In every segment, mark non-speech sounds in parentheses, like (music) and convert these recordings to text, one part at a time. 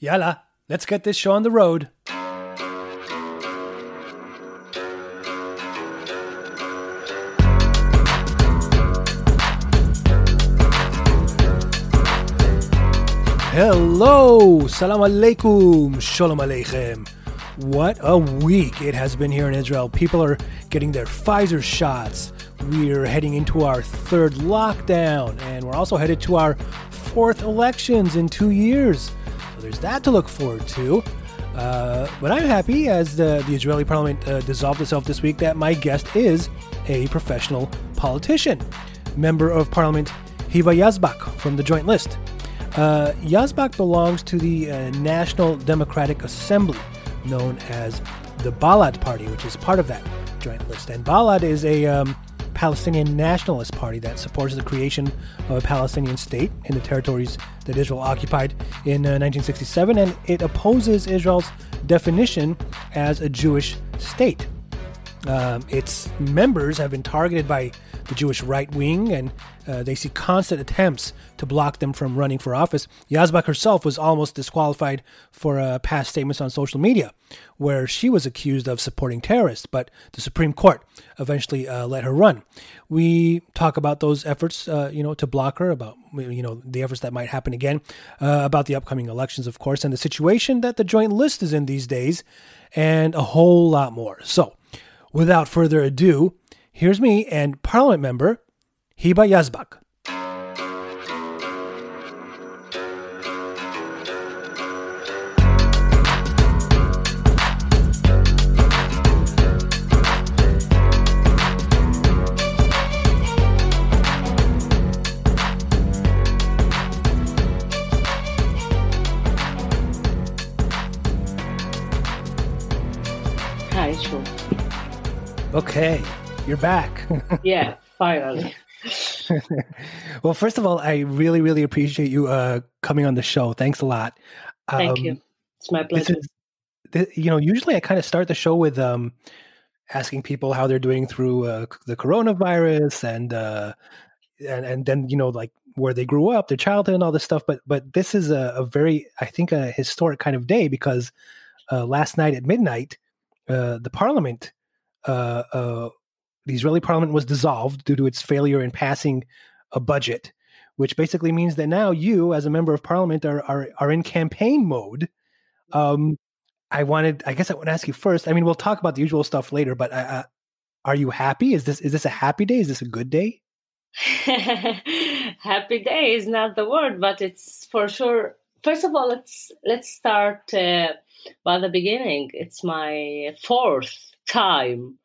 Yalla, let's get this show on the road. Hello, salam alaikum, shalom aleichem. What a week it has been here in Israel. People are getting their Pfizer shots. We're heading into our third lockdown, and we're also headed to our fourth elections in two years. There's that to look forward to. Uh, but I'm happy as the, the Israeli parliament uh, dissolved itself this week that my guest is a professional politician, member of parliament Hiba Yazbak from the Joint List. Uh, Yazbak belongs to the uh, National Democratic Assembly, known as the Balad Party, which is part of that joint list. And Balad is a um, Palestinian nationalist party that supports the creation of a Palestinian state in the territories that Israel occupied in uh, 1967, and it opposes Israel's definition as a Jewish state. Um, its members have been targeted by the Jewish right wing, and uh, they see constant attempts to block them from running for office. Yazbak herself was almost disqualified for uh, past statements on social media, where she was accused of supporting terrorists, but the Supreme Court eventually uh, let her run. We talk about those efforts, uh, you know, to block her, about you know the efforts that might happen again, uh, about the upcoming elections, of course, and the situation that the Joint List is in these days, and a whole lot more. So, without further ado. Here's me and Parliament member Hiba Yazbak. Okay, you're back. Yeah, (laughs) finally. (laughs) well, first of all, I really, really appreciate you uh, coming on the show. Thanks a lot. Thank Um, you. It's my This pleasure. is, th- you know, usually I kind of start the show with um, asking people how they're doing through uh, the coronavirus and uh, and and then you know like where they grew up, their childhood, and all this stuff. But but this is a, a very, I think, a historic kind of day because uh, last night at midnight, uh, the parliament, uh, uh, the Israeli parliament was dissolved due to its failure in passing a budget, which basically means that now you, as a member of parliament, are are, are in campaign mode. Um, I wanted, I guess, I want to ask you first. I mean, we'll talk about the usual stuff later, but uh, uh, are you happy? Is this is this a happy day? Is this a good day? (laughs) Happy day is not the word, but it's for sure. First of all, let's let's start uh, by the beginning. It's my fourth time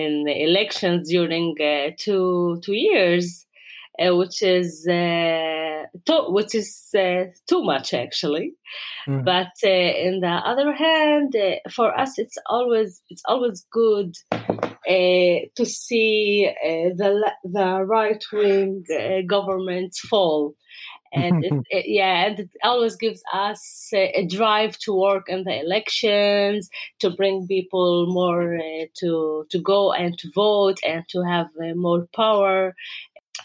in the elections during uh, two two years, uh, which is uh, too, which is uh, too much actually. Mhm. But uh, in the other hand, uh, for us, it's always it's always good uh, to see uh, the the right wing uh, governments fall. And it, (laughs) it- yeah, and it always gives us a drive to work in the elections, to bring people more uh, to to go and to vote and to have uh, more power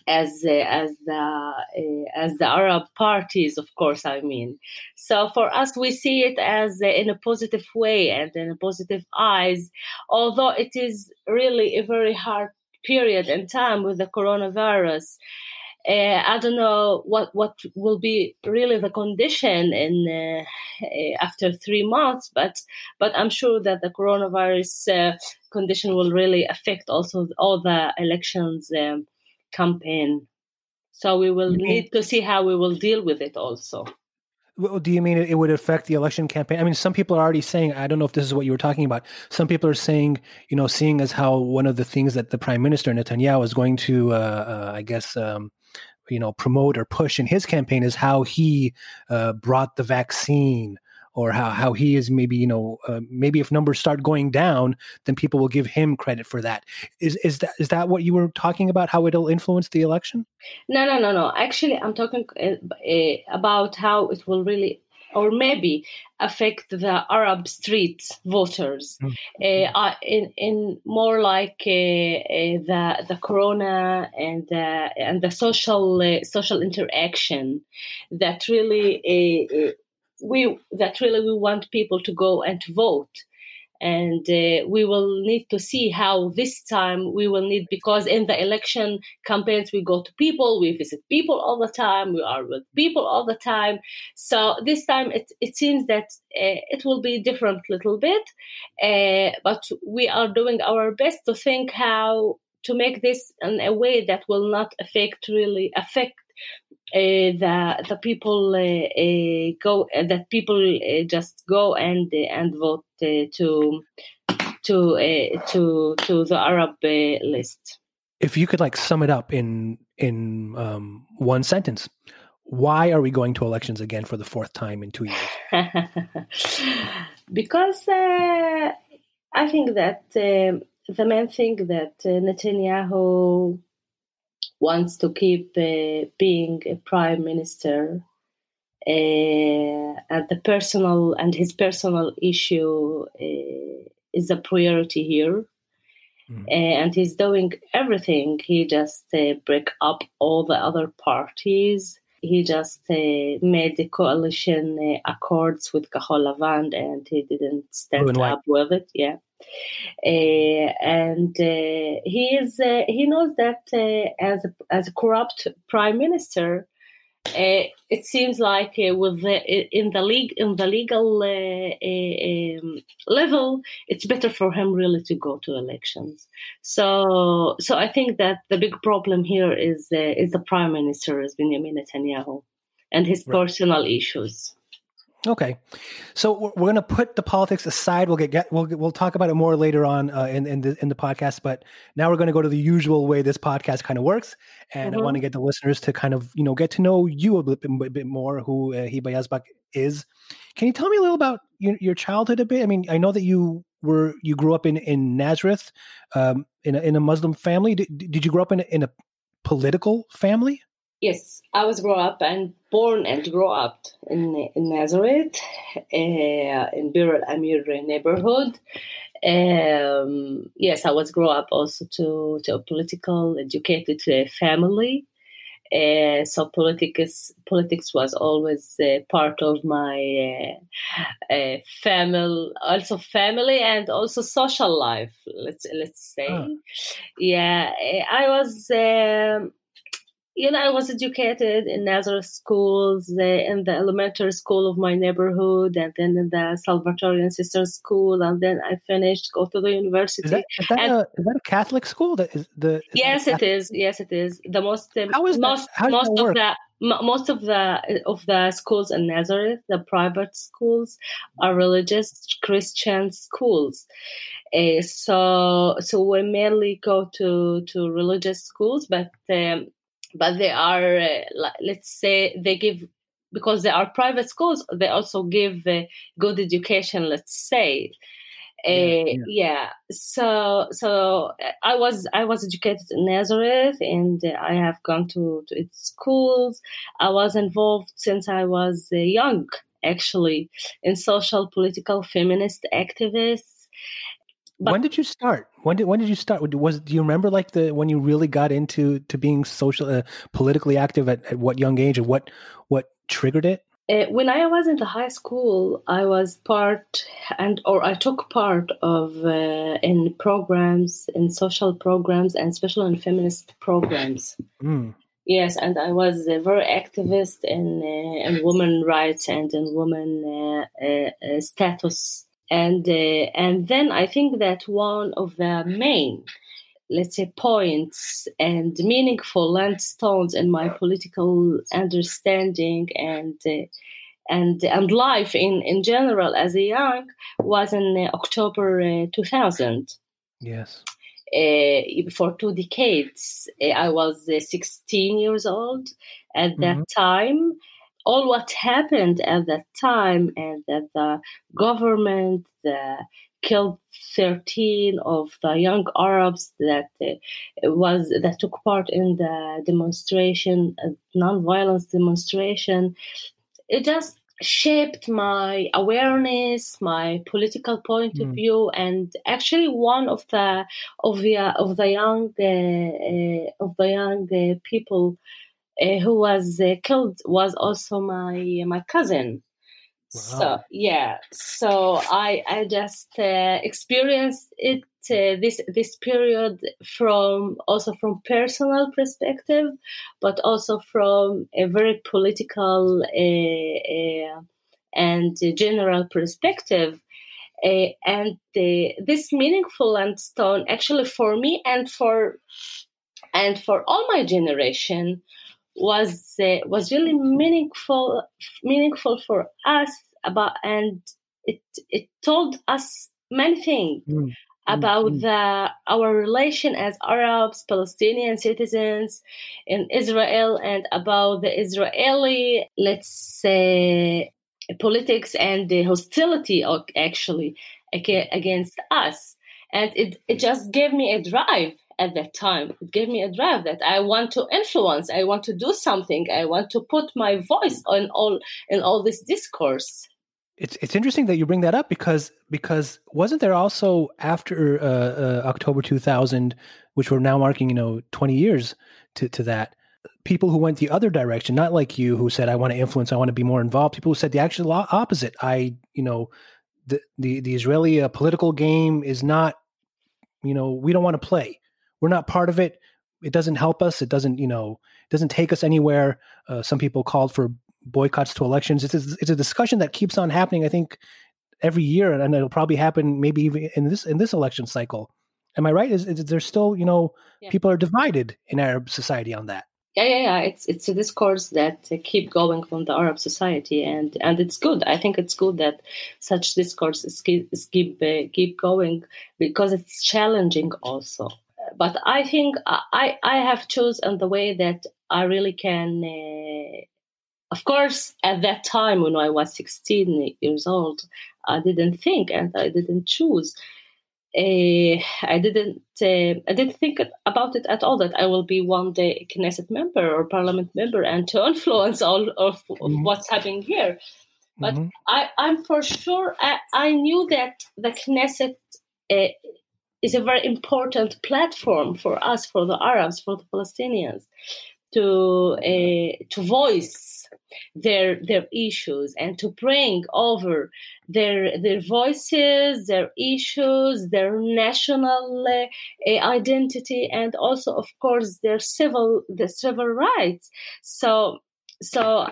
as uh, as the uh, as the Arab parties, of course. I mean, so for us, we see it as uh, in a positive way and in a positive eyes. Although it is really a very hard period and time with the coronavirus. Uh, I don't know what, what will be really the condition in uh, uh, after three months, but but I'm sure that the coronavirus uh, condition will really affect also all the elections um, campaign. So we will mean- need to see how we will deal with it also. Well, do you mean it it would affect the election campaign? I mean, some people are already saying, I don't know if this is what you were talking about. Some people are saying, you know, seeing as how one of the things that the prime minister Netanyahu is going to, uh, uh, I guess, um, you know, promote or push in his campaign is how he uh, brought the vaccine or how, how he is maybe, you know, uh, maybe if numbers start going down, then people will give him credit for that. Is, is that, is that what you were talking about? How it'll influence the election? No, no, no, no. Actually, I'm talking uh, uh, about how it will really, or maybe affect the Arab street voters. Mm. Uh, in in more like uh, uh, the the corona and the and the social social interaction that really we that really we want people to go and vote and uh, we will need to see how this time we will need because in the election campaigns we go to people we visit people all the time we are with people all the time. So this time it, it seems that uh, it will be different little bit uh, but we are doing our best to think how to make this in a way that will not affect really affect uh, the the people uh, uh, go that people just go and and vote to to to to the Arab list. If you could like sum it up in in um, one sentence, why are we going to elections again for the fourth time in two years? (laughs) because uh, I think that uh, the main thing that uh, Netanyahu wants to keep uh, being a prime minister uh, and the personal and his personal issue uh, is a priority here. Mm. and he's doing everything. He just uh, break up all the other parties. He just uh, made the coalition uh, accords with Kahol Lavan and he didn't stand up with it. Yeah Uh, and uh, he is uh, he knows that uh, as a, as a corrupt prime minister, uh, it seems like with the, in the league in the legal um, level, it's better for him really to go to elections. So so I think that the big problem here is is the prime minister is Benjamin Netanyahu and his right. personal issues. Okay, so we're going to put the politics aside. We'll get, get we'll we'll talk about it more later on uh, in in the, in the podcast. But now we're going to go to the usual way this podcast kind of works, and mm-hmm. I want to get the listeners to kind of you know get to know you a bit, a bit more, who uh, Hiba Yazbak is. Can you tell me a little about your, your childhood a bit? I mean, I know that you were you grew up in in Nazareth, um, in a, in a Muslim family. Did, did you grow up in a, in a political family? Yes, I was grow up and born and grow up in in Nazareth, uh, in Bir Al Amir neighborhood. Um, yes, I was grow up also to to a political educated uh, family. Uh, so politics politics was always uh, part of my uh, uh, family, also family and also social life. Let's let's say, oh. yeah. I was. You know, I was educated in Nazareth schools, uh, in the elementary school of my neighborhood, and then in the Salvatorian Sisters School, and then I finished go to the university. Is that, is that, and, a, is that a Catholic school? That is the is yes, it is. Yes, it is. The most um, how is most that? most of the most of the of the schools in Nazareth, the private schools, are religious Christian schools. Uh, so so we mainly go to to religious schools, but um, but they are uh, let's say they give because they are private schools they also give uh, good education let's say. Uh, yeah, yeah. yeah, so so i was i was educated in nazareth and i have gone to, to its schools. I was involved since i was uh, young actually in social political feminist activists but when did you start? When did when did you start? Was do you remember like the when you really got into to being social, uh, politically active at, at what young age, and what what triggered it? Uh, when I was in the high school, I was part and or I took part of uh, in programs, in social programs, and special and feminist programs. Mm. Yes, and I was a very activist in uh, in women rights and in women uh, uh, status and uh, and then I think that one of the main let's say points and meaningful landstones in my political understanding and uh, and and life in in general as a young was in uh, October uh, 2000 yes. Uh, for two decades uh, I was 16 years old at that mm-hmm. time all what happened at that time and that the government the, killed 13 of the young Arabs that uh, was that took part in the demonstration, uh, non-violence demonstration. It just shaped my awareness, my political point mm. of view, and actually one of the of the of the young uh, uh, of the young uh, people who was uh, killed was also my my cousin. Wow. So yeah, so I I just uh, experienced it uh, this this period from also from personal perspective, but also from a very political uh, uh and general perspective. Uh, and this meaningful landstone actually for me and for and for all my generation was uh, was really meaningful meaningful for us about and it it told us many things mm. about mm. the our relation as Arabs, Palestinian citizens in Israel, and about the Israeli, let's say, politics and the hostility actually against us. And it, it just gave me a drive at that time. It gave me a drive that I want to influence. I want to do something. I want to put my voice on all in all this discourse. It's it's interesting that you bring that up because because wasn't there also after uh, uh, October two thousand, which we're now marking you know twenty years to to that, people who went the other direction, not like you who said I want to influence, I want to be more involved. People who said the actual opposite. I you know the the the Israeli uh, political game is not you know we don't want to play we're not part of it. It doesn't help us. It doesn't, you know, it doesn't take us anywhere. Uh, some people called for boycotts to elections. It's a, it's a discussion that keeps on happening. I think every year, and it'll probably happen maybe even in this in this election cycle. Am I right? Is, is there still, you know, yeah. people are divided in Arab society on that? Yeah, yeah, yeah. It's it's a discourse that uh, keep going from the Arab society, and and it's good. I think it's good that such discourses keep keep, uh, keep going because it's challenging also but I think I I have chosen the way that I really can. Uh, of course, at that time when I was 16 years old, I didn't think and I didn't choose. Uh, I didn't. Uh, I didn't think about it at all that I will be one day a Knesset member or Parliament member and to (laughs) influence all of, mm-hmm. what's happening here. But mm-hmm. I, I'm for sure. I, I knew that the Knesset uh, is a very important platform for us, for the Arabs, for the Palestinians, to uh, to voice their their issues and to bring over their their voices, their issues, their national uh, identity, and also, of course, their civil the civil rights. So so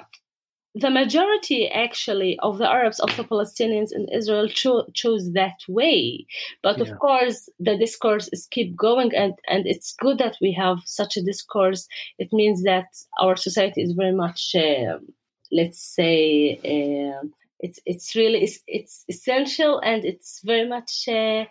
the majority actually of the Arabs, of the Palestinians in Israel cho- chose that way. But yeah. of course, the discourse is keep going, and, and it's good that we have such a discourse. It means that our society is very much, uh, let's say, uh, it's it's really it's, it's, essential, and it's very much uh,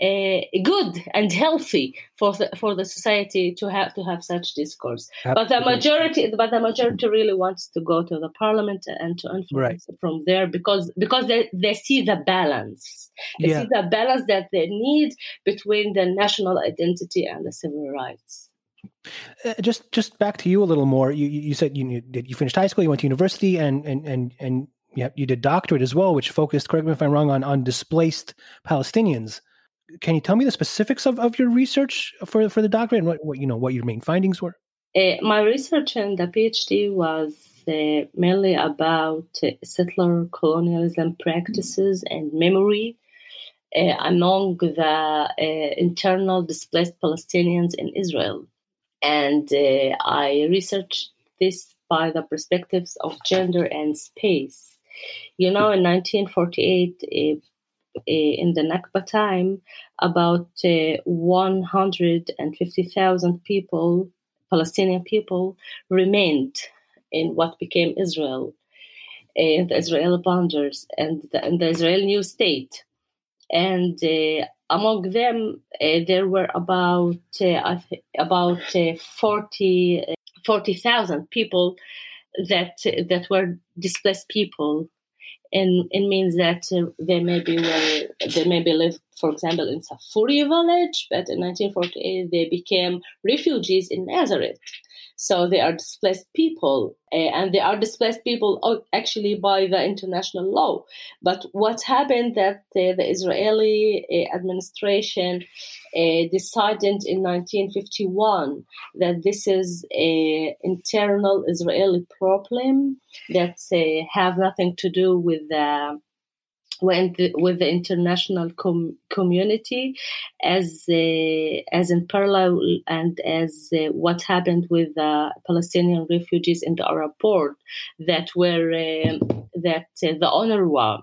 uh, good and healthy for the for the society to have to have such discourse. Absolutely. But the majority, but the majority really wants to go to the parliament and to influence right. from there because because they, they see the balance. They yeah. see the balance that they need between the national identity and the civil rights. Uh, just just back to you a little more. You you said you you finished high school, you went to university, and and and and yeah, you did doctorate as well, which focused. Correct me if I'm wrong on on displaced Palestinians can you tell me the specifics of, of your research for for the doctorate and what, what you know what your main findings were? Uh, my research in the PhD was uh, mainly about uh, settler colonialism practices and memory uh, among the uh, internal displaced Palestinians in Israel, and uh, I researched this by the perspectives of gender and space. You know, in 1948, Eh, in the Nakba time, about eh, uh, 150,000 people, Palestinian people, remained in what became Israel, in the Israeli boundaries and the, and the Israeli new state. And among them, there were about about uh, 40 40,000 people that that were displaced people and it means that uh, they maybe were they maybe lived, for example, in Safuri village, but in 1948 they became refugees in Nazareth. So they are displaced people, uh, and they are displaced people actually by the international law. But what happened that uh, the Israeli uh, administration decided in 1951 that this is an internal Israeli problem that have nothing to do with the with the international com- community as uh, as in parallel and as uh, what happened with the Palestinian refugees in the Arab port that were uh, that uh, the UNRWA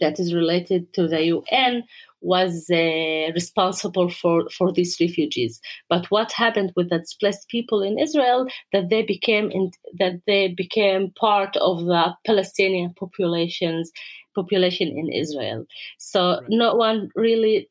that is related to the UN was uh, responsible for, for these refugees. But what happened with the displaced people in Israel that they became in, that they became part of the Palestinian populations population in Israel. So right. no one really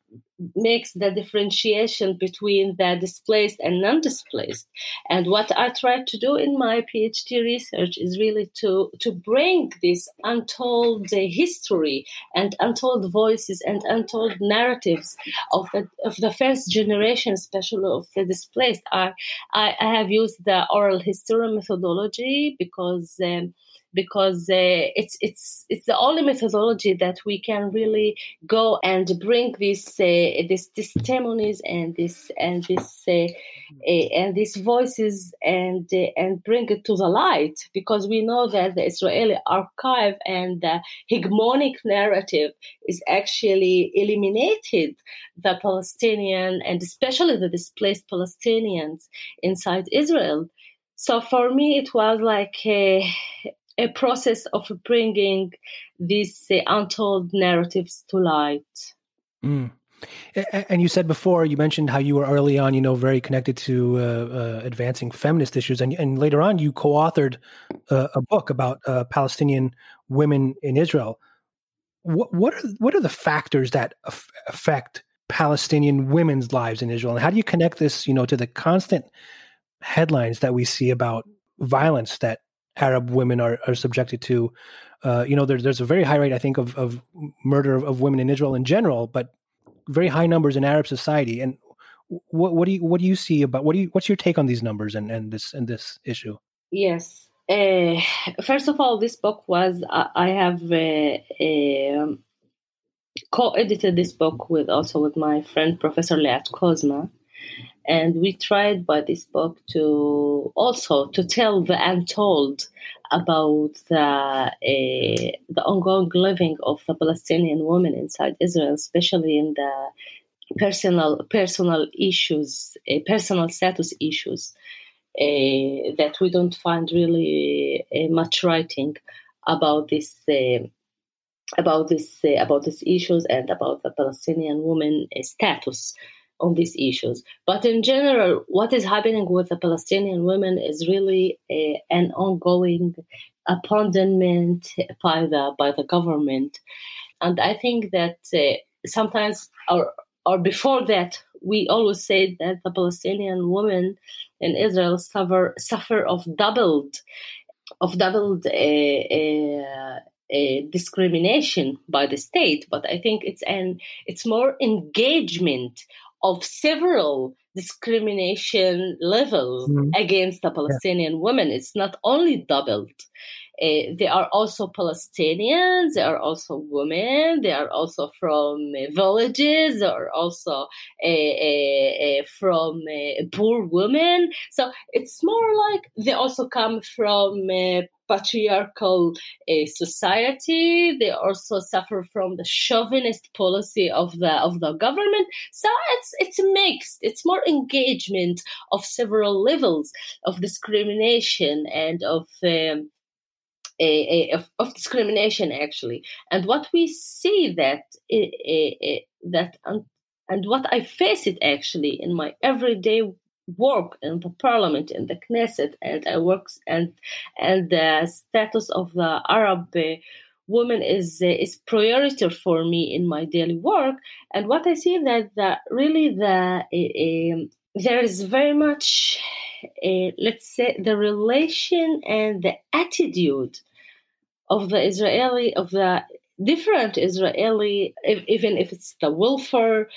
makes the differentiation between the displaced and non-displaced. And what I tried to do in my PhD research is really to to bring this untold history and untold voices and untold narratives of the of the first generation, especially of the displaced. I I, I have used the oral history methodology because. Um, because uh, it's it's it's the only methodology that we can really go and bring these uh, these testimonies and this and this uh, uh and these voices and uh, and bring it to the light because we know that the Israeli archive and the hegemonic narrative is actually eliminated the Palestinian and especially the displaced Palestinians inside Israel. So for me, it was like a, a process of bringing these uh, untold narratives to light. Mm. And you said before, you mentioned how you were early on, you know, very connected to uh, uh, advancing feminist issues, and, and later on, you co-authored uh, a book about uh, Palestinian women in Israel. What what are what are the factors that affect Palestinian women's lives in Israel, and how do you connect this, you know, to the constant headlines that we see about violence that Arab women are, are subjected to. Uh, you know, there's there's a very high rate, I think, of, of murder of, of, women in Israel in general, but very high numbers in Arab society. And what what do you what do you see about what do you what's your take on these numbers and, and this and this issue? Yes. Uh, first of all, this book was uh, I have uh, um, co-edited this book with also with my friend Professor Liat Kozma, and we tried by this book to also to tell the untold about the uh, the ongoing living of the Palestinian women inside Israel, especially in the personal personal issues, uh, personal status issues uh, that we don't find really much writing about this. About this about these issues and about the Palestinian woman status on these issues. But in general, what is happening with the Palestinian women is really a, an ongoing abandonment by the by the government, and I think that uh, sometimes or or before that we always say that the Palestinian women in Israel suffer suffer of doubled of doubled uh, uh, uh, discrimination by the state, but I think it's an it's more engagement of several discrimination levels mm-hmm. against the Palestinian yeah. women. It's not only doubled. Uh, they are also Palestinians. They are also women. They are also from uh, villages. They are also uh, from poor women. So it's more like they also come from patriarchal uh, society. They also suffer from the chauvinist policy of the of the government. So it's it's mixed. It's more engagement of several levels of discrimination and of um, of, of, discrimination actually. And what we see that that and what I face it actually in my everyday work in the parliament in the Knesset and I work and and the status of the Arab uh, woman is uh, is priority for me in my daily work and what I see that the really the uh, there is very much let's say the relation and the attitude of the Israeli of the different Israeli, if, even if it's the welfare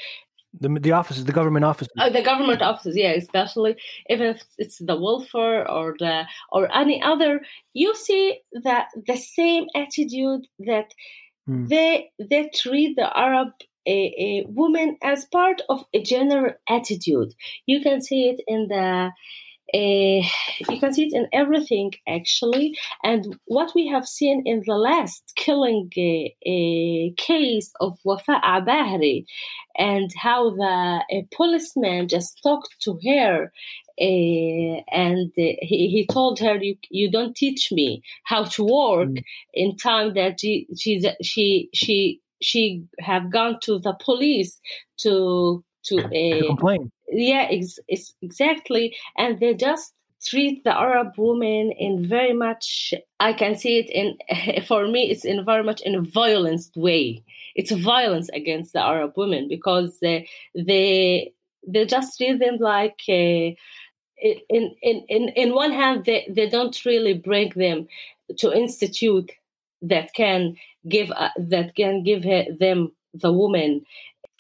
The the offices, the government offices. Oh, the government offices, yeah, especially even if it's the welfare or the or any other, you see that the same attitude that mm. they they treat the Arab a, a woman as part of a general attitude. You can see it in the uh, you can see it in everything actually and what we have seen in the last killing uh, case of Wafa Abahri and how the policeman just talked to her uh, and he, he told her you, you don't teach me how to work mm. in time that she she she she she have gone to the police to to, to complain yeah ex- ex- exactly. And they just treat the arab woman in very much i can see it in (laughs) for me it's in very much in a violent way. It's violence against the arab women because they they, they just treat them like uh, in, in, in, in one hand they, they don't really bring them to institute that can give uh, that can give them the woman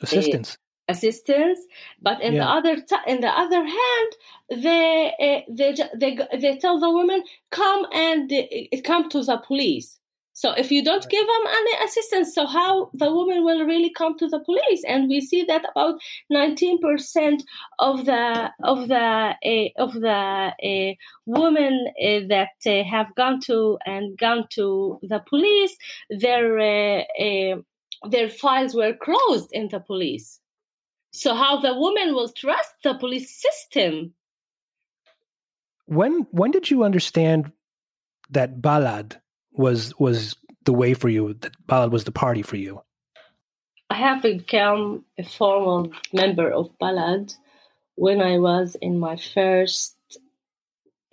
assistance assistance but in yeah. the other t- in the other hand they uh, they they they tell the woman come and uh, come to the police. So if you don't give them any assistance so how the woman will really come to the police? And we see that about 19% of the of the uh, of the uh, women uh, that uh, have gone to and gone to the police their uh, their files were closed in the police so how the woman will trust the police system. When when did you understand that balad was was the way for you that balad was the party for you? I have become a formal member of balad when i was in my first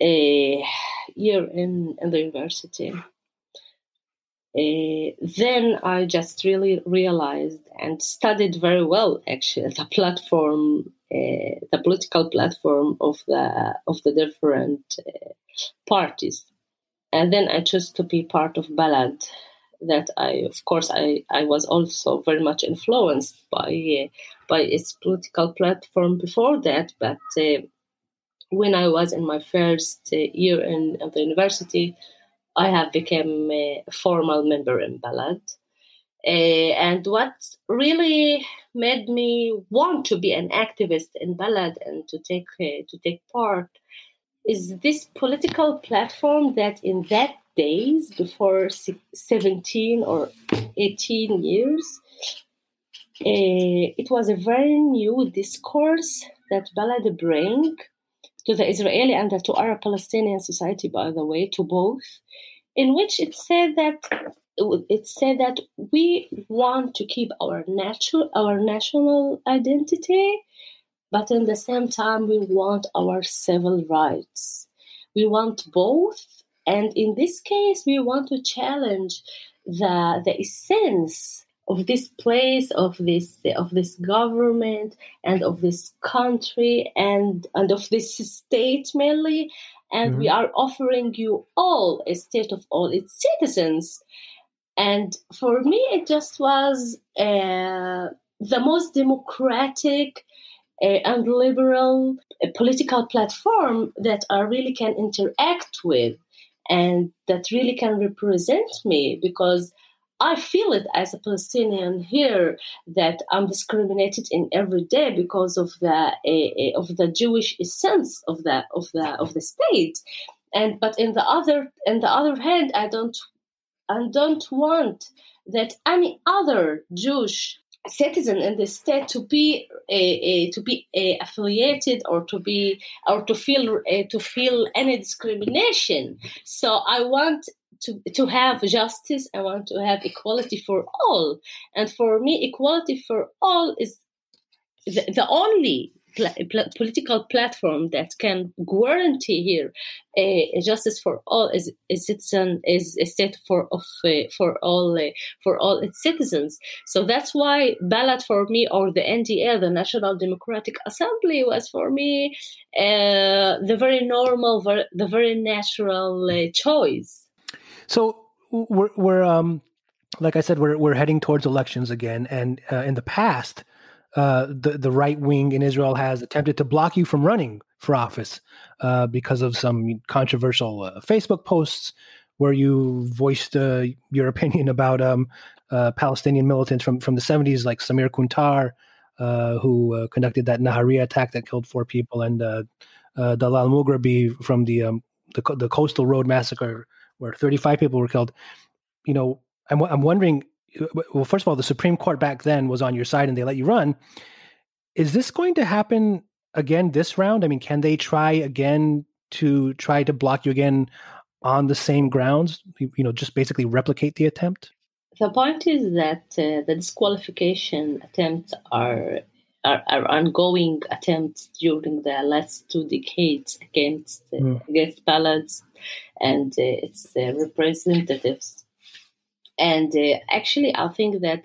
uh, year in, in the university uh, then I just really realized and studied very well actually the platform, uh, the political platform of the of the different uh, parties, and then I chose to be part of Balad. That I, of course, I, I was also very much influenced by by its political platform before that, but when I was in my first year in, in the university, I have become a formal member in Balad. Uh, and what really made me want to be an activist in Balad and to take uh, to take part is this political platform that in that days before 17 or 18 years uh, it was a very new discourse that Balad bring to the Israeli and to Arab Palestinian society, by the way, to both, in which it said that it said that we want to keep our natural our national identity, but in the same time we want our civil rights. We want both, and in this case, we want to challenge the the essence of this place of this of this government and of this country and and of this state mainly and mm-hmm. we are offering you all a state of all its citizens and for me it just was uh, the most democratic uh, and liberal uh, political platform that I really can interact with and that really can represent me because I feel it as a Palestinian here that I'm discriminated in every day because of the uh, of the Jewish essence of the of the of the state, and but in the other in the other hand, I don't I don't want that any other Jewish citizen in the state to be uh, uh, to be uh, affiliated or to be or to feel to feel any discrimination. So i want to, to have justice, I want to have equality for all. And for me, equality for all is the, the only pl- pl- political platform that can guarantee here uh, justice for all is a citizen is a state for of uh, for all uh, for all its citizens. So that's why Balad for me or the NDA, the National Democratic Assembly, was for me the very normal, the very natural choice. So we're, we're um, like I said, we're we're heading towards elections again, and uh, in the past, uh, the the right wing in Israel has attempted to block you from running for office uh, because of some controversial uh, Facebook posts where you voiced uh, your opinion about um, uh, Palestinian militants from from the 70s, like Samir Kuntar, who conducted that Nahariya attack that killed four people, and Dalal Mughrabi from the, um, the the coastal road massacre where 35 people were killed. You know, I'm I'm wondering well, first of all, the Supreme Court back then was on your side and they let you run. Is this going to happen again this round? I mean, can they try again to try to block you again on the same grounds? You, know, just basically replicate the attempt? The point is that uh, the disqualification attempts are, are, are ongoing attempts during the last two decades against mm. against Balad's and uh, its uh, representatives and uh, actually, I think that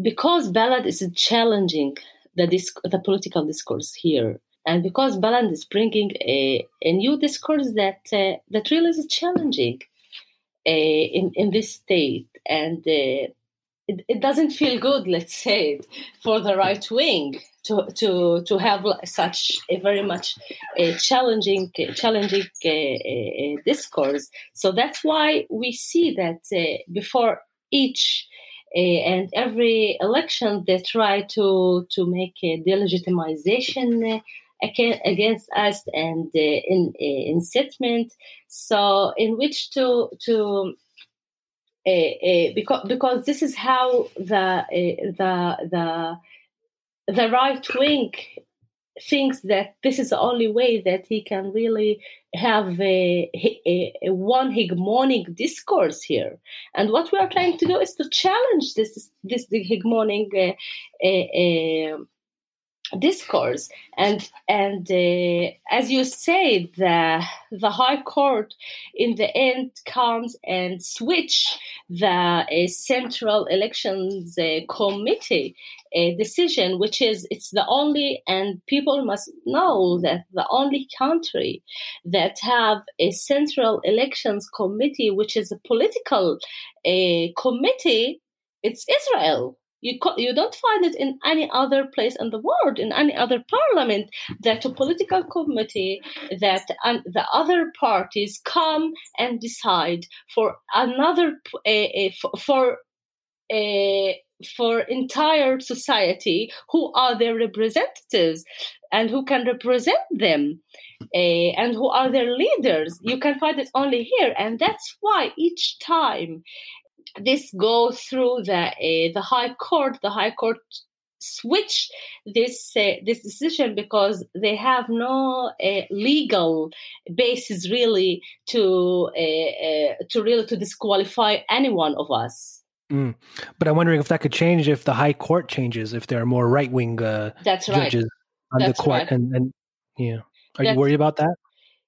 because Balad is challenging the, disc- the political discourse here, and because Balad is bringing a, a new discourse that uh, that really is challenging uh, in in this state, and uh, it, it doesn't feel good, let's say, for the right wing to to to have such a very much a challenging challenging uh, uh, discourse. So that's why we see that uh, before each uh, and every election they try to to make a delegitimization uh, against us and uh, in incitement. So in which to to uh, uh, because because this is how the uh, the the the right wing thinks that this is the only way that he can really have a, a, a, one hegemonic discourse here. And what we are trying to do is to challenge this this hegemonic uh, uh, uh, discourse and and uh, as you say the the high court in the end comes and switch the uh, central elections uh, committee uh, decision which is it's the only and people must know that the only country that have a central elections committee which is a political uh, committee it's israel you, co- you don't find it in any other place in the world, in any other parliament, that a political committee, that um, the other parties come and decide for another, uh, for uh, for entire society who are their representatives and who can represent them uh, and who are their leaders. You can find it only here and that's why each time this go through the uh, the High Court. The High Court switch this uh, this decision because they have no uh, legal basis really to uh, to really to disqualify any one of us. Mm. But I'm wondering if that could change if the High Court changes, if there are more right wing That's judges on That's the court, right. and, and yeah, are That's, you worried about that?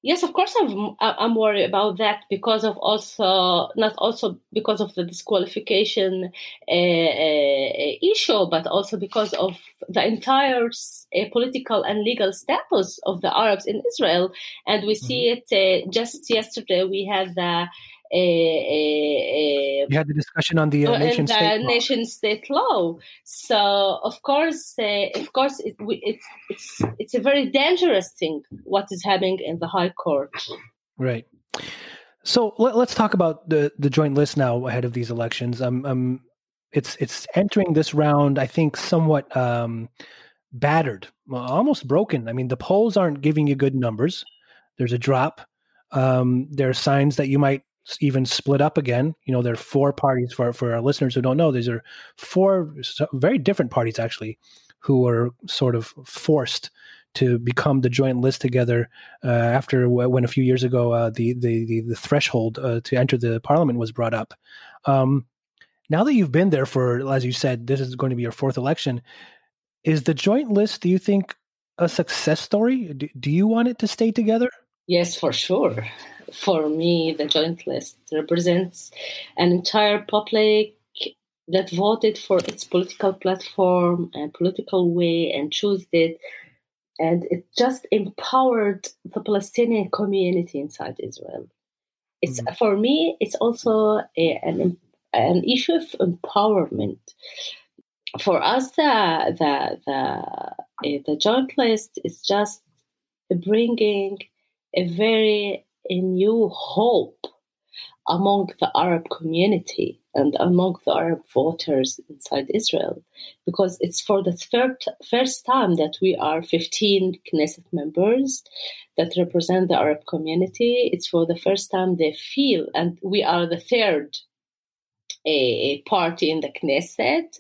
Yes, of course, I'm I'm worried about that because of also not also because of the disqualification uh, uh, issue, but also because of the entire uh, political and legal status of the Arabs in Israel, and we see mm-hmm. it uh, just yesterday. We had the you had the discussion on the uh, nation the state nation state law. So of course, uh, of course, it, it's it's it's a very dangerous thing what is happening in the High Court. Right. So let, us talk about the the joint list now ahead of these elections. Um, um, it's it's entering this round. I think somewhat um, battered, almost broken. I mean, the polls aren't giving you good numbers. There's a drop. Um, there are signs that you might even split up again. You know, there are four parties for for our listeners who don't know. These are four very different parties actually, who are sort of forced to become the joint list together uh, after when a few years ago uh, the, the, the the threshold uh, to enter the parliament was brought up. Um, now that you've been there for, as you said, this is going to be your fourth election. Is the joint list? Do you think a success story? Do, do you want it to stay together? Yes, for sure for me, the joint list represents an entire public that voted for its political platform and political way and chose it. And it just empowered the Palestinian community inside Israel. It's mm-hmm. for me. It's also a, an an issue of empowerment for us, the the the, the joint list is just bringing a very a new hope among the Arab community and among the Arab voters inside Israel, because it's for the third, first time that we are 15 Knesset members that represent the Arab community. It's for the first time they feel, and we are the third a party in the Knesset.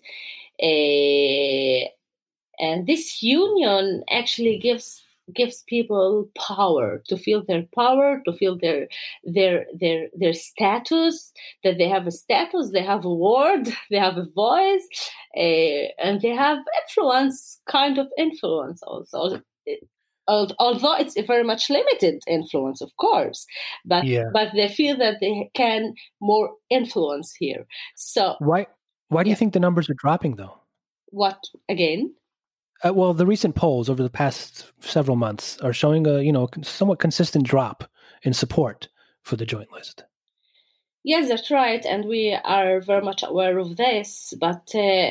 And this union actually gives gives people power to feel their power to feel their their their their status that they have a status they have a word (laughs) they have a voice uh, and they have influence kind of influence also although it's a very much limited influence of course but yeah. but they feel that they can more influence here so why why do yeah. you think the numbers are dropping though what again uh, well, the recent polls over the past several months are showing a you know somewhat consistent drop in support for the joint list. Yes, that's right, and we are very much aware of this. But uh,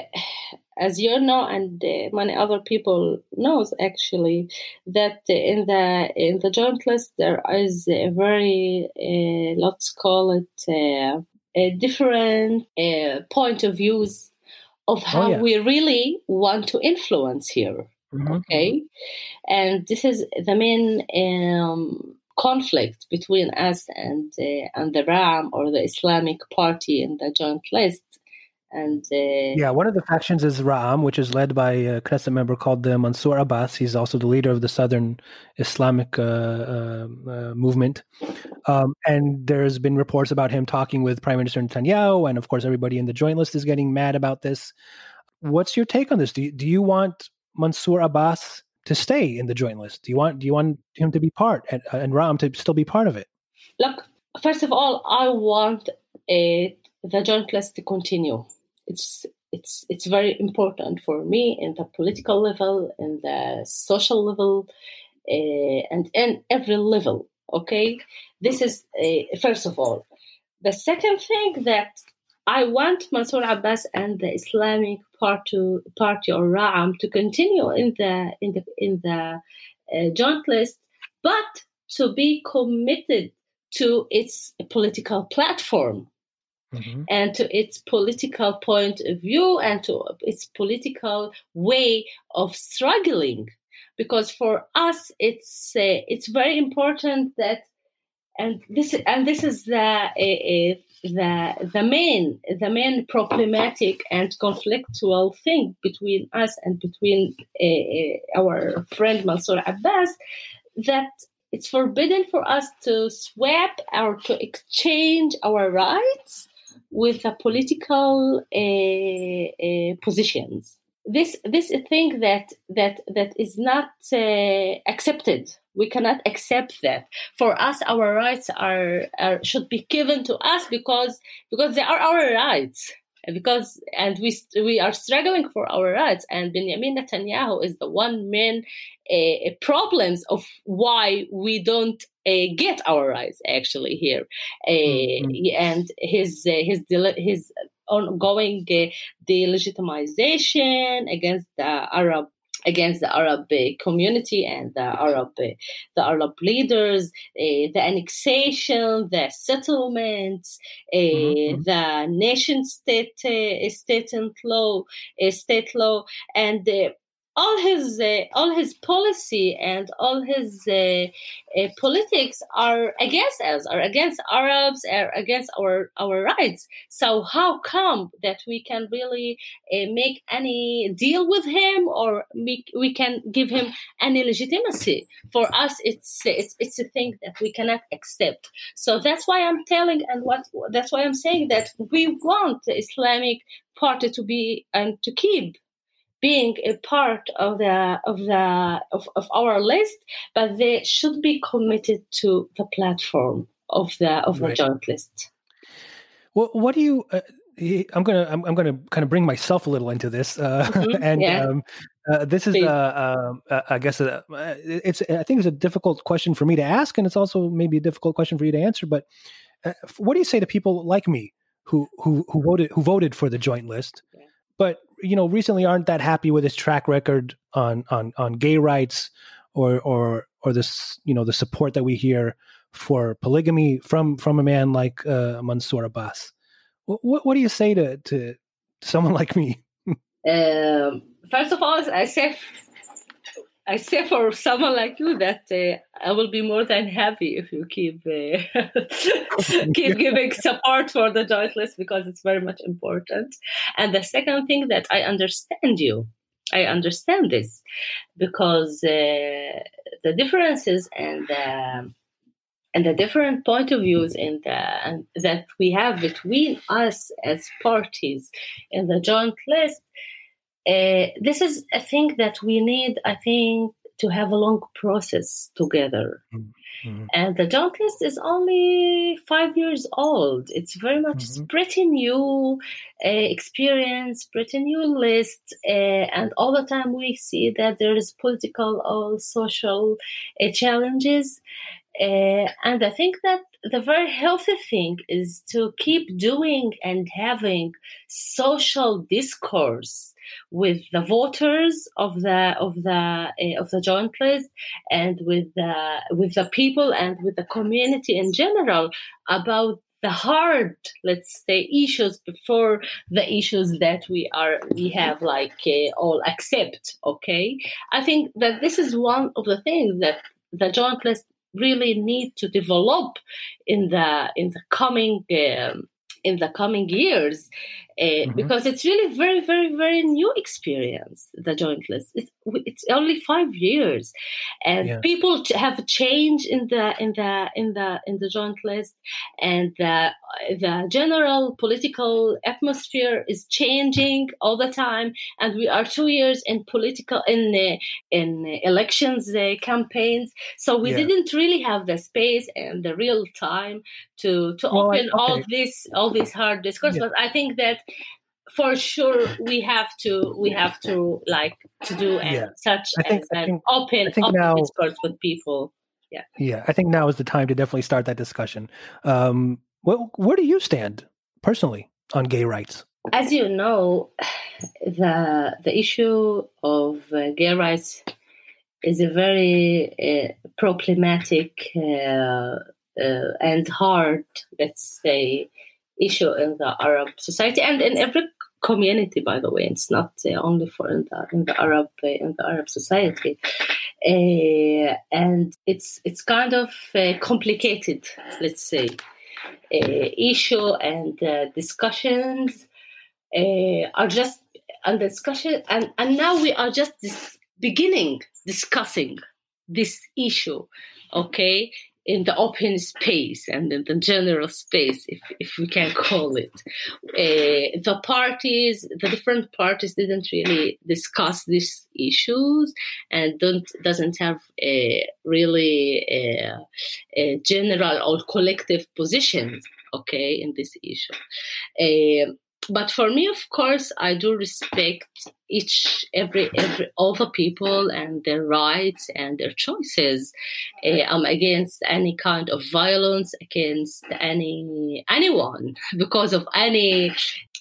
as you know, and uh, many other people knows actually, that in the in the joint list there is a very uh, let's call it uh, a different uh, point of views of oh, how oh, yeah. we really want to influence here. Mm-hmm. Okay. And this is the main um, conflict between us and, uh, and the Ra'am or the Islamic Party in the joint list and uh, yeah, one of the factions is Ra'am, which is led by a Knesset member called the Mansour Abbas. He's also the leader of the Southern Islamic uh, uh, uh, movement. Um, and there's been reports about him talking with Prime Minister Netanyahu, and of course, everybody in the joint list is getting mad about this. What's your take on this? Do you, do you want Mansour Abbas to stay in the joint list? Do you want do you want him to be part and, and Ra'am to still be part of it? Look, first of all, I want the joint list to continue it's it's it's very important for me in the political level, in the social level, uh, and in every level. Okay, this is uh, first of all. The second thing that I want Mansour Abbas and the Islamic Party, Party or Ra'am to continue in the in the in the uh, joint list, but to be committed to its political platform mm-hmm. and to its political point of view and to its political way of struggling. Because for us, it's uh, it's very important that, and this and this is the uh, the the main the main problematic and conflictual thing between us and between uh, our friend Mansour Abbas that it's forbidden for us to swap or to exchange our rights with the political uh, uh, positions. This this thing that that that is not uh, accepted. We cannot accept that. For us, our rights are, are should be given to us because because they are our rights because and we we are struggling for our rights and Benjamin Netanyahu is the one main uh, problems of why we don't uh, get our rights actually here uh, mm-hmm. and his his his ongoing delegitimization against the Arab against the Arab community and the Arab the Arab leaders, uh, the annexation, the settlements, uh, mm-hmm. the nation state uh, state and law, state law, and all his uh, all his policy and all his uh, uh, politics are against us, are against Arabs, are against our our rights. So how come that we can really uh, make any deal with him, or we, we can give him any legitimacy? For us, it's it's it's a thing that we cannot accept. So that's why I'm telling, and what that's why I'm saying that we want the Islamic Party to be and to keep being a part of the of the of, of our list, but they should be committed to the platform of the of right. the joint list. Well, what do you? Uh, I'm gonna I'm, I'm, gonna kind of bring myself a little into this, uh, mm-hmm. (laughs) and yeah. um, uh, this is uh, um, uh, I guess uh, it's I think it's a difficult question for me to ask, and it's also maybe a difficult question for you to answer. But what do you say to people like me who who who voted who voted for the joint list? But you know, recently aren't that happy with his track record on on on gay rights or or or this you know the support that we hear for polygamy from from a man like uh, Mansour Abbas. What what do you say to to someone (laughs) like me? um, first of all, I say I say for someone like you that uh, I will be more than happy if you keep uh, (laughs) keep (laughs) giving support for the joint list because it's very much important. And the second thing that I understand you, I understand this because uh, the differences and the and the different point of views in the that we have between us as parties in the joint list uh, this is a thing that we need, I think, to have a long process together. Mm-hmm. And the joint list is only five years old. It's very much mm-hmm. pretty new uh, experience, pretty new list, uh, and all the time we see that there is political or social uh, challenges. Uh, and I think that the very healthy thing is to keep doing and having social discourse with the voters of the of the uh, of the joint list and with the with the people and with the community in general about the hard let's say issues before the issues that we are we have like uh, all accept okay? I think that this is one of the things that the joint list really need to develop in the in the coming um, in the coming years mm-hmm. because it's really very very very new experience the joint list it's, it's only five years and people have changed in the in the in the in the joint list and the, the general political atmosphere is changing all the time and we are two years in political in uh, in elections uh, campaigns so we yeah. didn't really have the space and the real time to to well, open I, okay. all this all this hard discourse yeah. but i think that for sure we have to we have to like to do yeah. such I think, as an open open now, discourse with people. Yeah. Yeah i think now is the time to definitely start that discussion. Um well, where do you stand personally on gay rights? As you know the the issue of uh, gay rights is a very uh, problematic uh, uh, and hard, let's say, issue in the Arab society and in every community. By the way, it's not uh, only for in the in the Arab uh, in the Arab society, uh, and it's it's kind of complicated, let's say, issue and discussions are just and discussion and and now we are just beginning discussing this issue okay in the open space and in the general space, if, if we can call it. Uh, the parties, the different parties didn't really discuss these issues and don't doesn't have a really a, a general or collective position, okay, in this issue. Uh, but for me, of course, I do respect each, every, every, all the people and their rights and their choices. Uh, I'm against any kind of violence against any anyone (laughs) because of any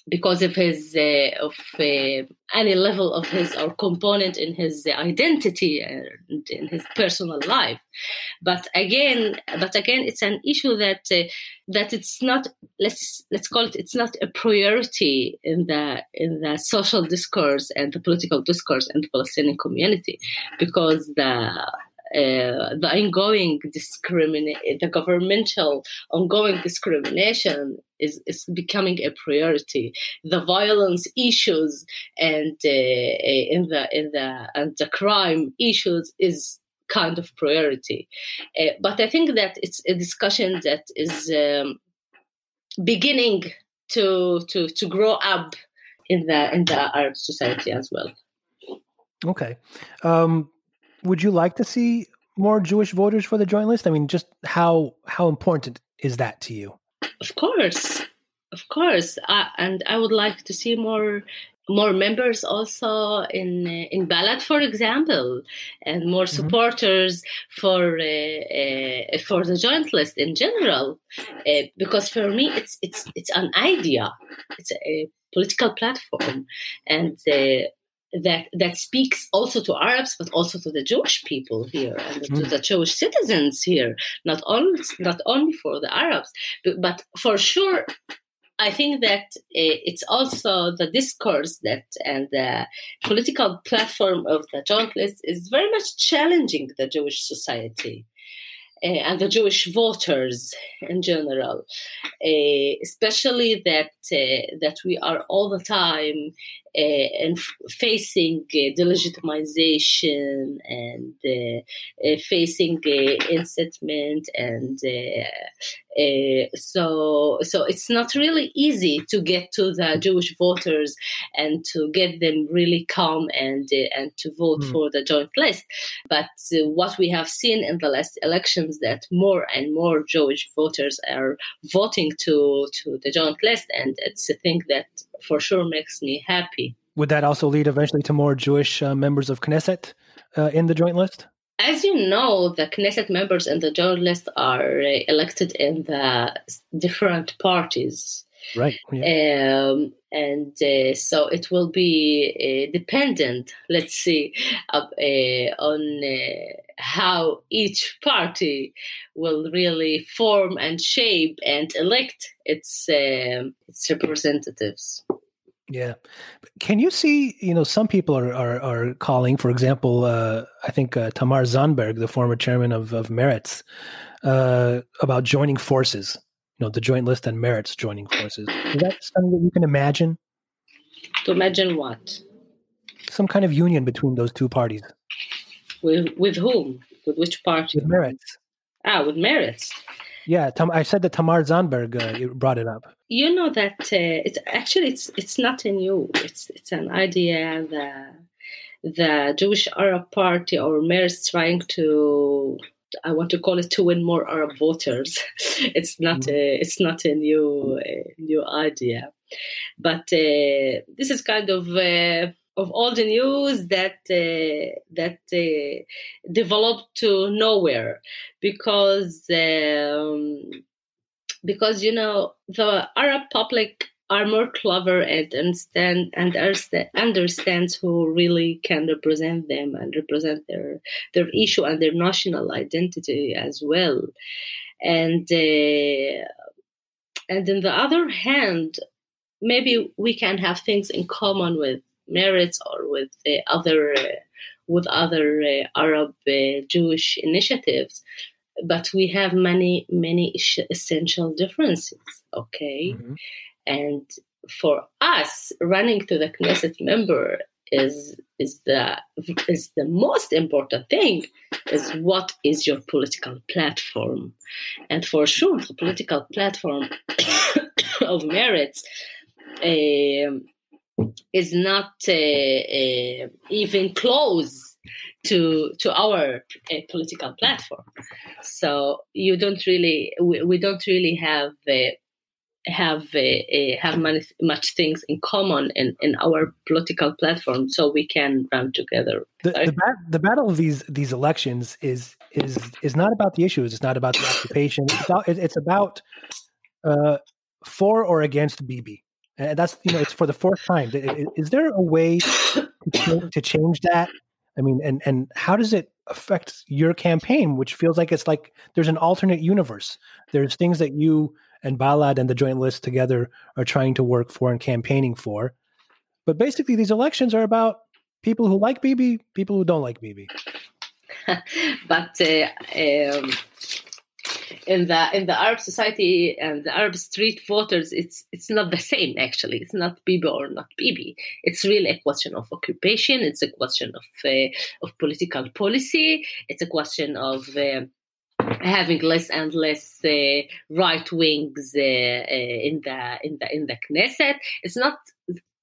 because of his uh, of uh, any level of his or component in his identity and in his personal life but again but again it's an issue that uh, that it's not let's let's call it it's not a priority in the in the social discourse and the political discourse in the palestinian community because the uh, the ongoing discrimination, the governmental ongoing discrimination is, is becoming a priority. The violence issues and uh, in the in the and the crime issues is kind of priority. Uh, but I think that it's a discussion that is um, beginning to to to grow up in the in the Arab society as well. Okay. Um, would you like to see more Jewish voters for the joint list? I mean, just how how important is that to you? Of course, Of course, uh, and I would like to see more more members also in in Balad, for example, and more mm-hmm. supporters for uh, uh, for the joint list in general. Uh, because for me, it's it's it's an idea, it's a political platform, and uh, that that speaks also to Arabs, but also to the Jewish people here and mm. to the Jewish citizens here. Not only not only for the Arabs, but, but for sure I think that eh, it's also the discourse that and the political platform of the joint list is very much challenging the Jewish society. Uh, and the Jewish voters in general, uh, especially that uh, that we are all the time Uh, and facing uh, delegitimization and uh, facing incitement and so so it's not really easy to get to the Jewish voters and to get them really calm and and to vote mm. for the joint list. But what we have seen in the last elections that more and more Jewish voters are voting to to the joint list, and it's a thing that for sure makes me happy. Would that also lead eventually to more Jewish uh, members of Knesset uh, in the joint list? As you know, the Knesset members in the joint list are uh, elected in the different parties. Right. Yeah. Um, and uh, so it will be uh, dependent, let's see, uh, on how each party will really form and shape and elect its um, its representatives. Yeah. Can you see, you know, some people are, are, are calling, for example, uh, I think uh, Tamar Zandberg, the former chairman of, of Meretz, uh, about joining forces, you know, the joint list and Meretz joining forces. Is that something that you can imagine? To imagine what? Some kind of union between those two parties. With, with whom? With which party? With Meretz. Ah, with Meretz. Yeah, Tam- I said that Tamar Zandberg uh, brought it up. You know that uh, it's actually it's it's not a new. It's it's an idea that the Jewish Arab Party or Meretz trying to I want to call it to win more Arab voters. (laughs) it's not mm-hmm. a it's not a new a new idea, but uh, this is kind of uh, of all the news that uh, that uh, developed to nowhere because um, because you know the Arab public are more clever and understand and understands who really can represent them and represent their their issue and their national identity as well and uh, and on the other hand maybe we can have things in common with Meretz or with uh, other uh, with other uh, Arab Jewish initiatives, but we have many many essential differences. Okay, mm-hmm. And for us, running to the Knesset member is is the is the most important thing is what is your political platform and for sure the political platform (coughs) of Meretz um, is not uh, uh, even close to to our uh, political platform. So you don't really we, we don't really have uh, have uh, have many, much things in common in, in our political platform, so we can run together. The, the, bat- the, battle of these these elections is is is not about the issues. It's not about the occupation. It's about, it's about uh, for or against Bibi. And that's you know it's for the fourth time. Is there a way to change, to change that? I mean, and and how does it affect your campaign, which feels like it's like there's an alternate universe. There's things that you and Balad and the Joint List together are trying to work for and campaigning for. But basically, these elections are about people who like Bibi, people who don't like Bibi. (laughs) but uh, um, in the in the Arab society and the Arab street voters, it's it's not the same actually. It's not Bibi or not Bibi. It's really a question of occupation. It's a question of uh, of political policy. It's a question of uh, having less and less uh, right wings uh, uh, in the in the in the Knesset. It's not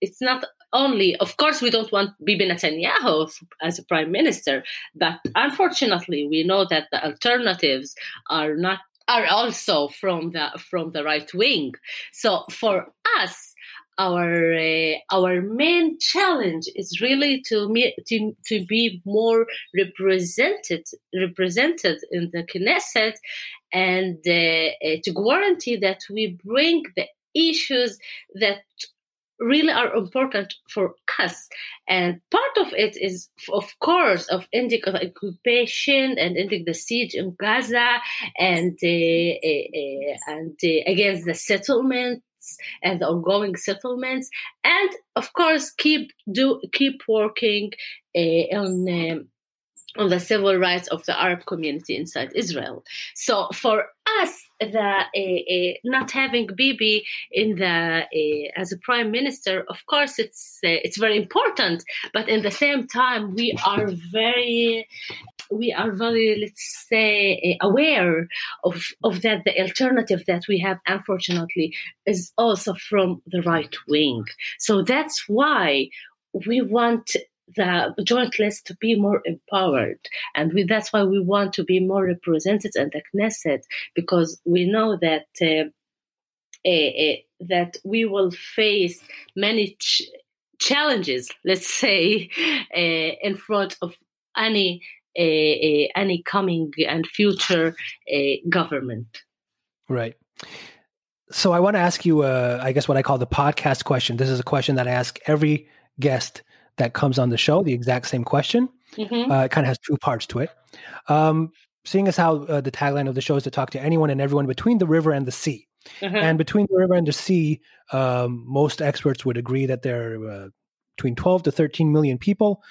it's not only, of course, we don't want Bibi Netanyahu as a prime minister, but unfortunately, we know that the alternatives are not are also from the from the right wing. So for us, our uh, our main challenge is really to, me, to to be more represented represented in the Knesset and uh, uh, to guarantee that we bring the issues that really are important for us. And part of it is, of course, of ending the occupation and ending the siege in Gaza and uh, uh, uh, and against the settlements and the ongoing settlements, and of course keep do keep working uh, on. Um, on the civil rights of the Arab community inside Israel. So for us, the uh, uh, not having Bibi in the uh, as a prime minister, of course, it's it's very important. But in the same time, we are very we are very let's say uh, aware of of that the alternative that we have unfortunately is also from the right wing so that's why we want the joint list to be more empowered. And we, that's why we want to be more represented in the Knesset, because we know that uh, uh, that we will face many ch- challenges, let's say, uh, (laughs) in front of any any coming and future government. Right. So I want to ask you, uh, I guess, what I call the podcast question. This is a question that I ask every guest that comes on the show, the exact same question. Mm-hmm. Uh, it kind of has two parts to it. Um, seeing as how uh, the tagline of the show is to talk to anyone and everyone between the river and the sea. Mm-hmm. And between the river and the sea, um, most experts would agree that there are uh, between 12 to 13 million people,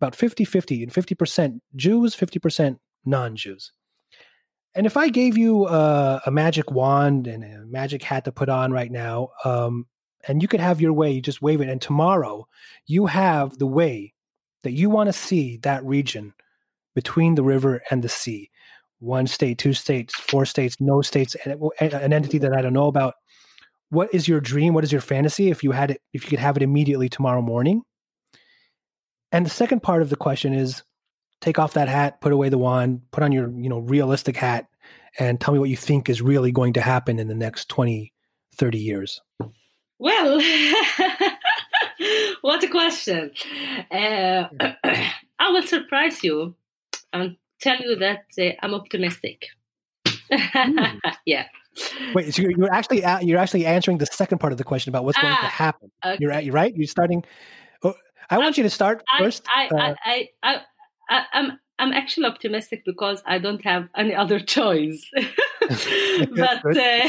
about 50 50, and 50% Jews, 50% non Jews. And if I gave you uh, a magic wand and a magic hat to put on right now, um, and you could have your way, you just wave it, and tomorrow you have the way that you want to see that region between the river and the sea. One state, two states, four states, no states, and an entity that I don't know about. What is your dream? What is your fantasy if you had it, if you could have it immediately tomorrow morning? And the second part of the question is take off that hat, put away the wand, put on your, you know, realistic hat and tell me what you think is really going to happen in the next 20, 30 years. Well, (laughs) what a question. Uh, (clears throat) I will surprise you and tell you that uh, I'm optimistic. mm. (laughs) yeah. Wait, so you're, actually you're actually answering the second part of the question about what's going to ah, happen. Okay. You're you're right. You're starting. I want I, you to start I, first. I, uh, I, I, I, I'm I'm actually optimistic because I don't have any other choice. (laughs) (laughs) but uh,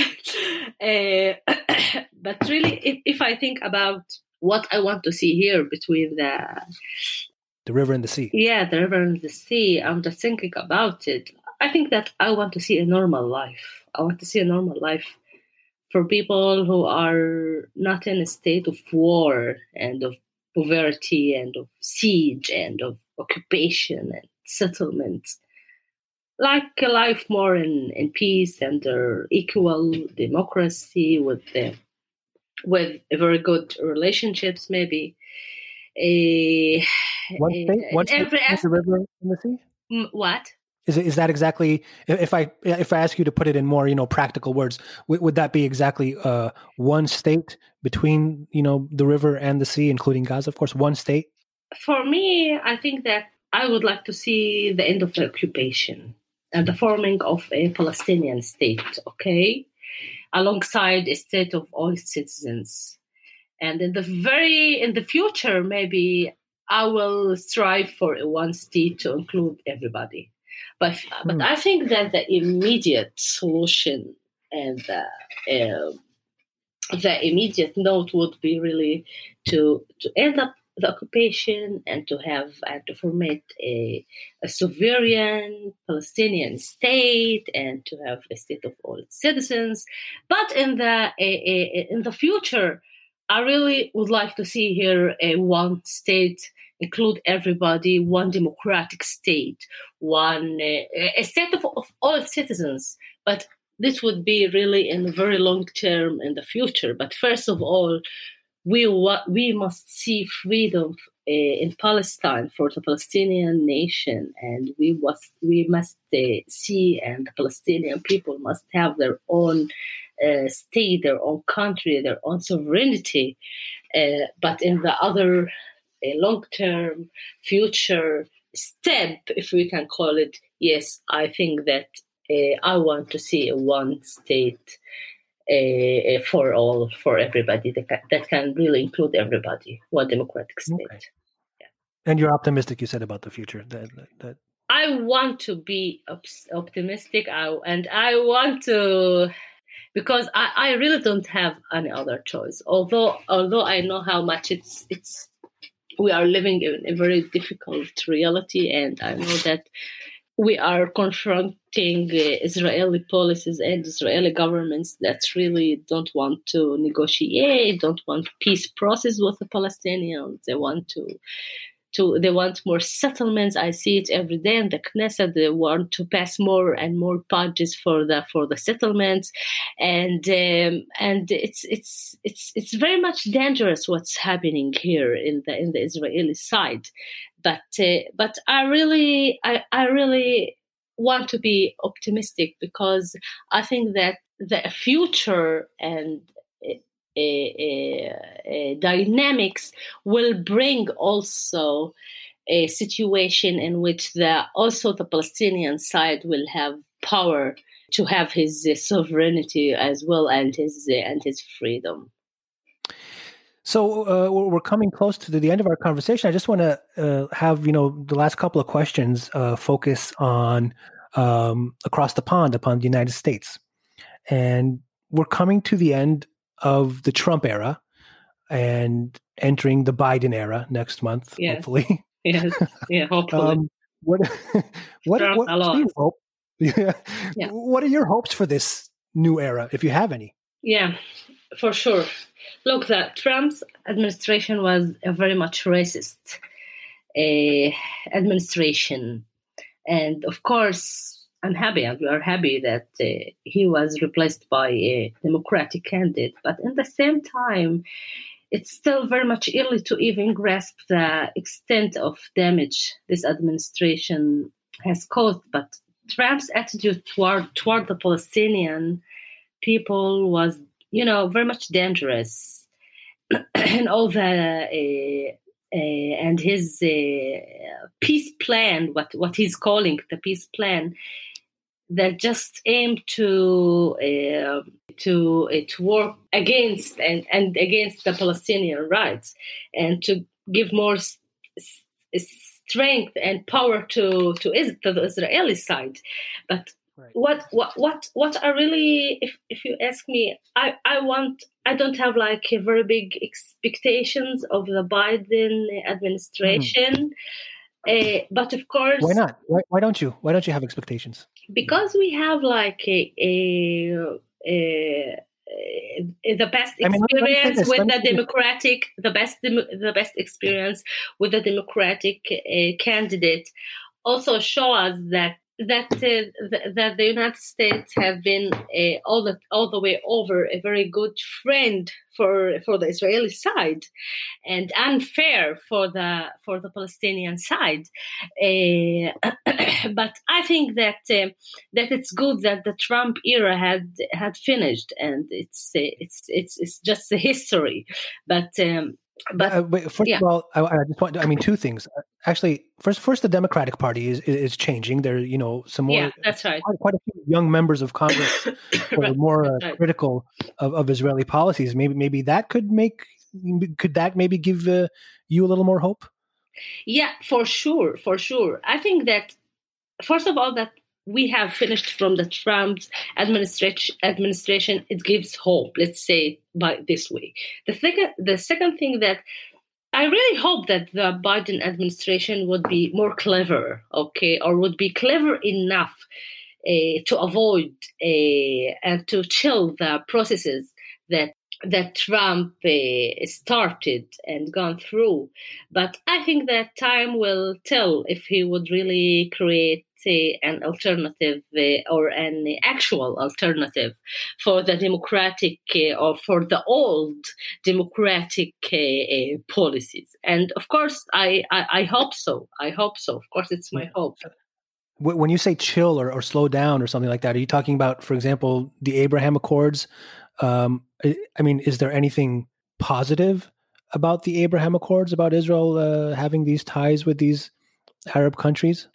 (coughs) uh, (coughs) but really, if, if I think about what I want to see here between the the river and the sea, yeah, the river and the sea, I'm just thinking about it. I think that I want to see a normal life. I want to see a normal life for people who are not in a state of war and of poverty and of siege and of occupation and settlements. Like a life more in, in peace and equal democracy with the, with very good relationships maybe. Uh, one state, one state every, the river in the sea? What is is that exactly if I if I ask you to put it in more you know practical words would, would that be exactly uh, one state between you know the river and the sea including Gaza of course one state for me I think that I would like to see the end of the occupation and the forming of a Palestinian state, okay, alongside a state of all its citizens. And in the very in the future, maybe I will strive for a one state to include everybody. But hmm. but I think that the immediate solution and the uh, the immediate note would be really to to end up the occupation and to have and to formate a, a sovereign Palestinian state and to have a state of all its citizens. But in the a, a, in the future, I really would like to see here a one state include everybody, one democratic state, one uh, a state of, of all citizens. But this would be really in the very long term in the future. But first of all, we we must see freedom uh, in Palestine for the Palestinian nation, and we must we must uh, see, and the Palestinian people must have their own uh, state, their own country, their own sovereignty. Uh, but in the other uh, long-term future step, if we can call it, yes, I think that uh, I want to see a one state uh, for all, for everybody that can, that can really include everybody, one democratic state. Okay. Yeah. And you're optimistic, you said about the future. That, that... I want to be optimistic, I, and I want to because I, I really don't have any other choice. Although although I know how much it's it's we are living in a very difficult reality, and I know that we are confronting uh, Israeli policies and Israeli governments that really don't want to negotiate, don't want peace process with the Palestinians. They want to to they want more settlements. I see it every day in the Knesset. They want to pass more and more budgets for the for the settlements, and um, and it's it's it's it's very much dangerous what's happening here in the in the Israeli side. But uh, but I really I, I really want to be optimistic because I think that the future and dynamics will bring also a situation in which the also the Palestinian side will have power to have his uh, sovereignty as well and his uh, and his freedom. So uh, we're coming close to the end of our conversation. I just want to uh, have you know the last couple of questions uh, focus on um, across the pond upon the United States, and we're coming to the end of the Trump era and entering the Biden era next month, yes. hopefully. (laughs) Yes, yeah, (laughs) hopefully. um, what (laughs) what what, what, hope? Yeah. yeah. what are your hopes for this new era, if you have any? Yeah, for sure. Look, that Trump's administration was a very much racist uh, administration, and of course, I'm happy and we are happy that uh, he was replaced by a Democratic candidate. But in the same time, it's still very much early to even grasp the extent of damage this administration has caused. But Trump's attitude toward toward the Palestinian people was, you know, very much dangerous, (clears throat) and all the uh, and his uh, peace plan, what what he's calling the peace plan, that just aim to uh, to uh, to work against and, and against the Palestinian rights and to give more strength and power to to, is- to the Israeli side, but. Right. What what what what I really, if if you ask me, I I want I don't have like very big expectations of the Biden administration. Mm. Uh, but of course, why not? Why, why, don't you? Why don't you have expectations? Because we have like a, a, a, a the best experience I mean, with the democratic, the best the best experience with the democratic uh, candidate. Also, show us that that uh, th- that the United States have been uh, all the all the way over a very good friend for for the Israeli side, and unfair for the for the Palestinian side. Uh, (clears throat) but I think that uh, that it's good that the Trump era had had finished, and it's it's it's it's just a history. But um, but uh, wait, first yeah. of all, I, I, just want. I mean, two things. Actually, first, first, the Democratic Party is is changing. There, you know, some more. Yeah, that's right. Quite, quite a few young members of Congress (coughs) right. are more uh, right. critical of, of Israeli policies. Maybe, maybe that could make. Could that maybe give uh, you a little more hope? Yeah, for sure, for sure. I think that first of all, that we have finished from the Trump administration, it gives hope. Let's say by this way. The second, the second thing that I really hope that the Biden administration would be more clever, okay, or would be clever enough uh, to avoid uh, and to chill the processes that that Trump uh, started and gone through. But I think that time will tell if he would really create uh, an alternative uh, or an actual alternative for the democratic uh, or for the old democratic uh, uh, policies. And of course, I, I, I hope so. I hope so. Of course, it's my hope. When you say chill or, or slow down or something like that, are you talking about, for example, the Abraham Accords? Um, I mean, is there anything positive about the Abraham Accords, about Israel uh, having these ties with these Arab countries?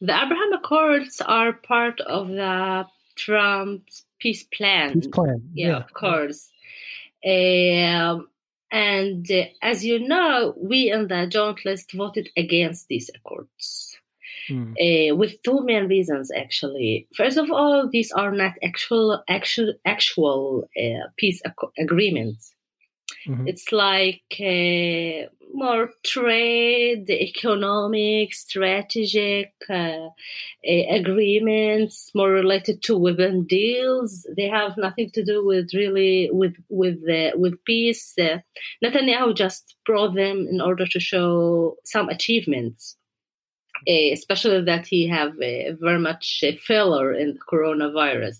The Abraham Accords are part of the Trump's peace plan. Peace plan, yeah, yeah. of course. Um, and uh, as you know, we in the joint list voted against these accords. Mm. Uh, with two main reasons actually. First of all, these are not actual actual actual uh, peace ac- agreements. Mm-hmm. It's like uh, more trade, economic, strategic uh, agreements, more related to weapon deals. They have nothing to do with really with with uh, with peace. Uh, Netanyahu just brought them in order to show some achievements. Uh, especially that he have uh, very much uh, failure in coronavirus.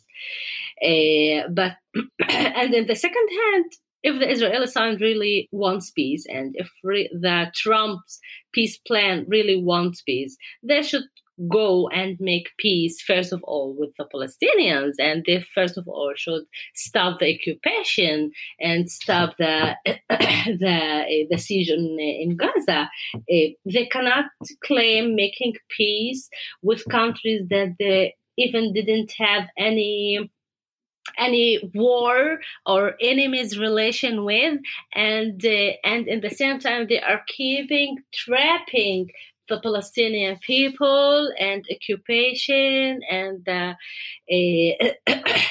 but (clears throat) and in the second hand, if the Israeli side really wants peace, and if re- the Trump's peace plan really wants peace, they should go and make peace first of all with the Palestinians, and they first of all should stop the occupation and stop the (coughs) the, the siege in, in Gaza. Eh, they cannot claim making peace with countries that they even didn't have any any war or enemies relation with and uh, and in the same time they are keeping trapping the Palestinian people and occupation and uh, (coughs)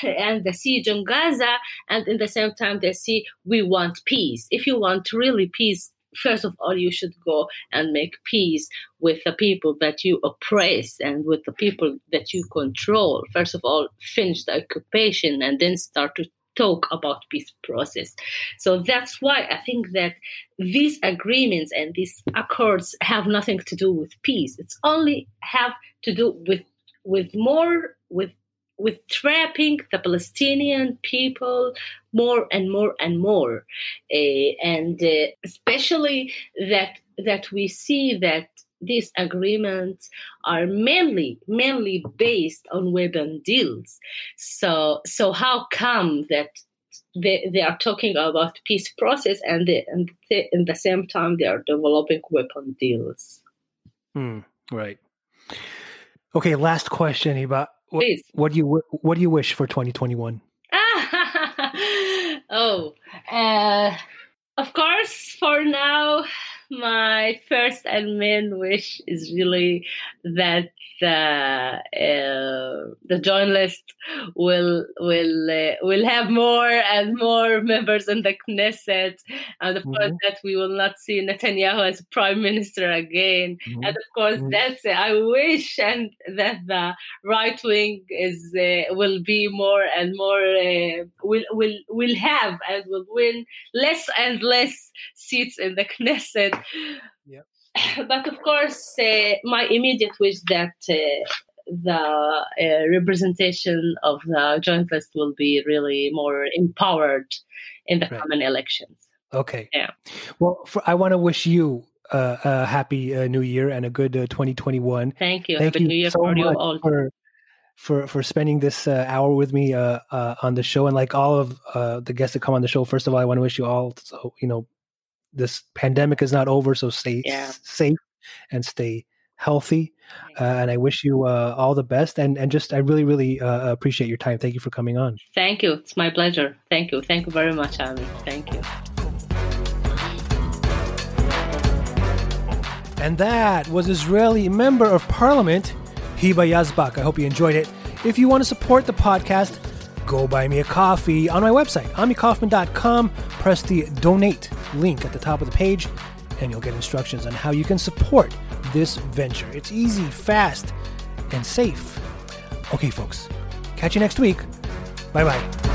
and the siege on Gaza, and in the same time they see we want peace. If you want really peace, first of all you should go and make peace with the people that you oppress and with the people that you control. First of all, finish the occupation and then start to talk about peace process. So that's why I think that these agreements and these accords have nothing to do with peace. It's only have to do with with more with with trapping the Palestinian people more and more and more, uh, and uh, especially that that we see that these agreements are mainly mainly based on weapon deals. So so how come that they, they are talking about peace process and they, and they, in the same time they are developing weapon deals? Hmm, right. Okay, last question, Hiba. What, Please. what do you what do you wish for 2021? (laughs) oh, uh, of course, for now, my first and main wish is really that the uh, the joint list will will uh, will have more and more members in the Knesset, and of mm-hmm. course that we will not see Netanyahu as prime minister again, mm-hmm. and of course mm-hmm. that's uh, I wish and that the right wing is uh, will be more and more uh, will will will have and will win less and less seats in the Knesset yeah. (laughs) But of course, uh, my immediate wish that uh, the uh, representation of the joint list will be really more empowered in the right. coming elections. Okay. Yeah. Well, for, I want to wish you uh, a happy uh, new year and a good uh, 2021. Thank you. Thank happy you new year so for much you all. For, for, for spending this uh, hour with me uh, uh, on the show and like all of the guests that come on the show. First of all, I want to wish you all, so, you know, this pandemic is not over, so stay yeah. safe and stay healthy. Uh, and I wish you uh, all the best. And and just I really really uh, appreciate your time. Thank you for coming on. Thank you. It's my pleasure. Thank you. Thank you very much, Ami. Thank you. And that was Israeli Member of Parliament Hiba Yazbak. I hope you enjoyed it. If you want to support the podcast, go buy me a coffee on my website, amikaufman.com. Press the donate link at the top of the page, and you'll get instructions on how you can support this venture. It's easy, fast, and safe. Okay, folks, catch you next week. Bye bye.